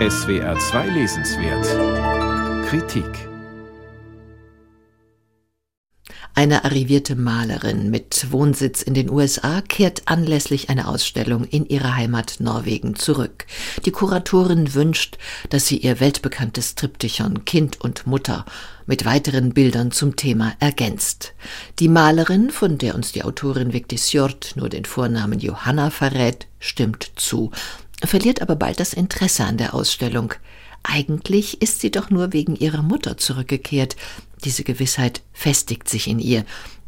SWR 2 Lesenswert Kritik Eine arrivierte Malerin mit Wohnsitz in den USA kehrt anlässlich einer Ausstellung in ihre Heimat Norwegen zurück. Die Kuratorin wünscht, dass sie ihr weltbekanntes Triptychon Kind und Mutter mit weiteren Bildern zum Thema ergänzt. Die Malerin, von der uns die Autorin Vigdis Hjort nur den Vornamen Johanna verrät, stimmt zu, verliert aber bald das Interesse an der Ausstellung. Eigentlich ist sie doch nur wegen ihrer Mutter zurückgekehrt. Diese Gewissheit festigt sich in ihr.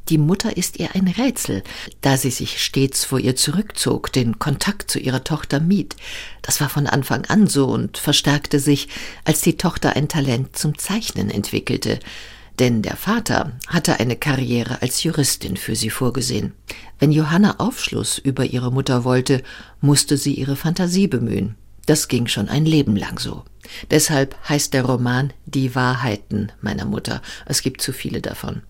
Die Mutter ist ihr ein Rätsel, da sie sich stets vor ihr zurückzog, den Kontakt zu ihrer Tochter mied. Das war von Anfang an so und verstärkte sich, als die Tochter ein Talent zum Zeichnen entwickelte. Denn der Vater hatte eine Karriere als Juristin für sie vorgesehen. Wenn Johanna Aufschluss über ihre Mutter wollte, musste sie ihre Fantasie bemühen. Das ging schon ein Leben lang so. Deshalb heißt der Roman Die Wahrheiten meiner Mutter. Es gibt zu viele davon.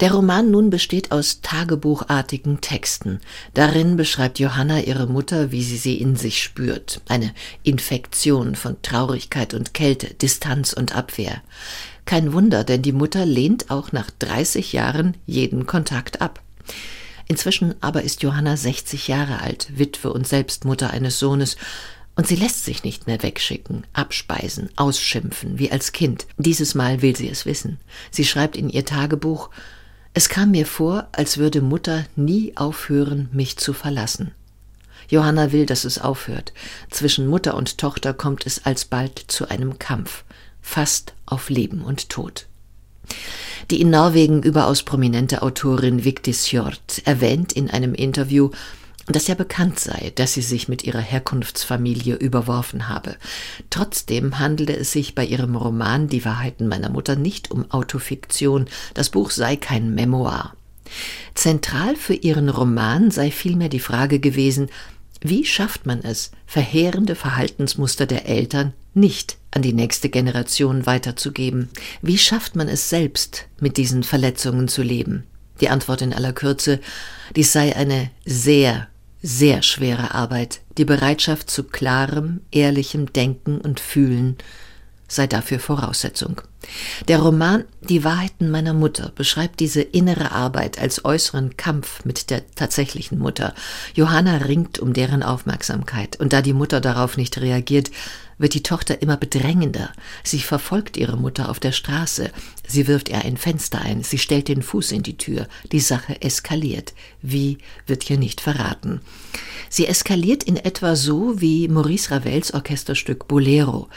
Der Roman nun besteht aus tagebuchartigen Texten. Darin beschreibt Johanna ihre Mutter, wie sie sie in sich spürt. Eine Infektion von Traurigkeit und Kälte, Distanz und Abwehr. Kein Wunder, denn die Mutter lehnt auch nach 30 Jahren jeden Kontakt ab. Inzwischen aber ist Johanna 60 Jahre alt, Witwe und selbst Mutter eines Sohnes, und sie lässt sich nicht mehr wegschicken, abspeisen, ausschimpfen, wie als Kind. Dieses Mal will sie es wissen. Sie schreibt in ihr Tagebuch, es kam mir vor, als würde Mutter nie aufhören, mich zu verlassen. Johanna will, dass es aufhört. Zwischen Mutter und Tochter kommt es alsbald zu einem Kampf, fast auf Leben und Tod. Die in Norwegen überaus prominente Autorin Vigdis Hjort erwähnt in einem Interview, dass ja bekannt sei, dass sie sich mit ihrer Herkunftsfamilie überworfen habe. Trotzdem handele es sich bei ihrem Roman Die Wahrheiten meiner Mutter nicht um Autofiktion, das Buch sei kein Memoir. Zentral für ihren Roman sei vielmehr die Frage gewesen, wie schafft man es, verheerende Verhaltensmuster der Eltern nicht an die nächste Generation weiterzugeben? Wie schafft man es selbst, mit diesen Verletzungen zu leben? Die Antwort in aller Kürze, dies sei eine sehr sehr schwere Arbeit, die Bereitschaft zu klarem, ehrlichem Denken und Fühlen sei dafür Voraussetzung. Der Roman Die Wahrheiten meiner Mutter beschreibt diese innere Arbeit als äußeren Kampf mit der tatsächlichen Mutter. Johanna ringt um deren Aufmerksamkeit, und da die Mutter darauf nicht reagiert, wird die Tochter immer bedrängender. Sie verfolgt ihre Mutter auf der Straße. Sie wirft ihr ein Fenster ein. Sie stellt den Fuß in die Tür. Die Sache eskaliert. Wie wird hier nicht verraten. Sie eskaliert in etwa so wie Maurice Ravels Orchesterstück Bolero.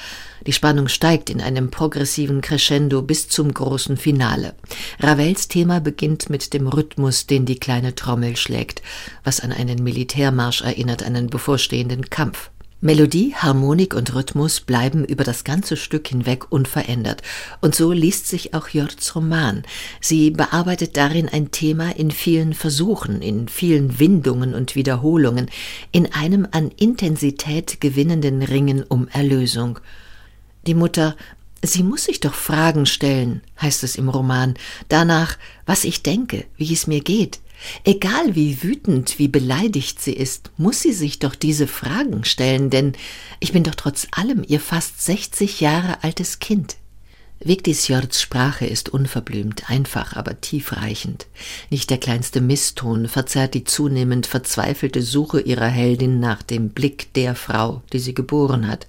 Die Spannung steigt in einem progressiven Crescendo bis zum großen Finale. Ravels Thema beginnt mit dem Rhythmus, den die kleine Trommel schlägt, was an einen Militärmarsch erinnert, einen bevorstehenden Kampf. Melodie, Harmonik und Rhythmus bleiben über das ganze Stück hinweg unverändert. Und so liest sich auch Jörgs Roman. Sie bearbeitet darin ein Thema in vielen Versuchen, in vielen Windungen und Wiederholungen, in einem an Intensität gewinnenden Ringen um Erlösung. Die Mutter Sie muss sich doch Fragen stellen, heißt es im Roman, danach, was ich denke, wie es mir geht. Egal wie wütend, wie beleidigt sie ist, muss sie sich doch diese Fragen stellen, denn ich bin doch trotz allem ihr fast 60 Jahre altes Kind. Vigdisjords Sprache ist unverblümt, einfach, aber tiefreichend. Nicht der kleinste Misston verzerrt die zunehmend verzweifelte Suche ihrer Heldin nach dem Blick der Frau, die sie geboren hat.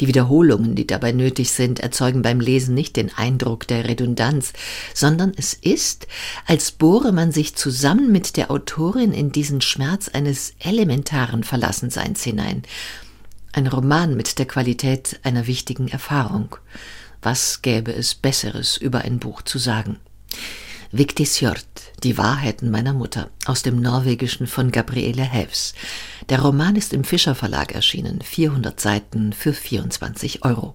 Die Wiederholungen, die dabei nötig sind, erzeugen beim Lesen nicht den Eindruck der Redundanz, sondern es ist, als bohre man sich zusammen mit der Autorin in diesen Schmerz eines elementaren Verlassenseins hinein. Ein Roman mit der Qualität einer wichtigen Erfahrung. Was gäbe es Besseres über ein Buch zu sagen? Vigdis Hjort, Die Wahrheiten meiner Mutter, aus dem Norwegischen von Gabriele Hävs. Der Roman ist im Fischer Verlag erschienen, 400 Seiten für 24 Euro.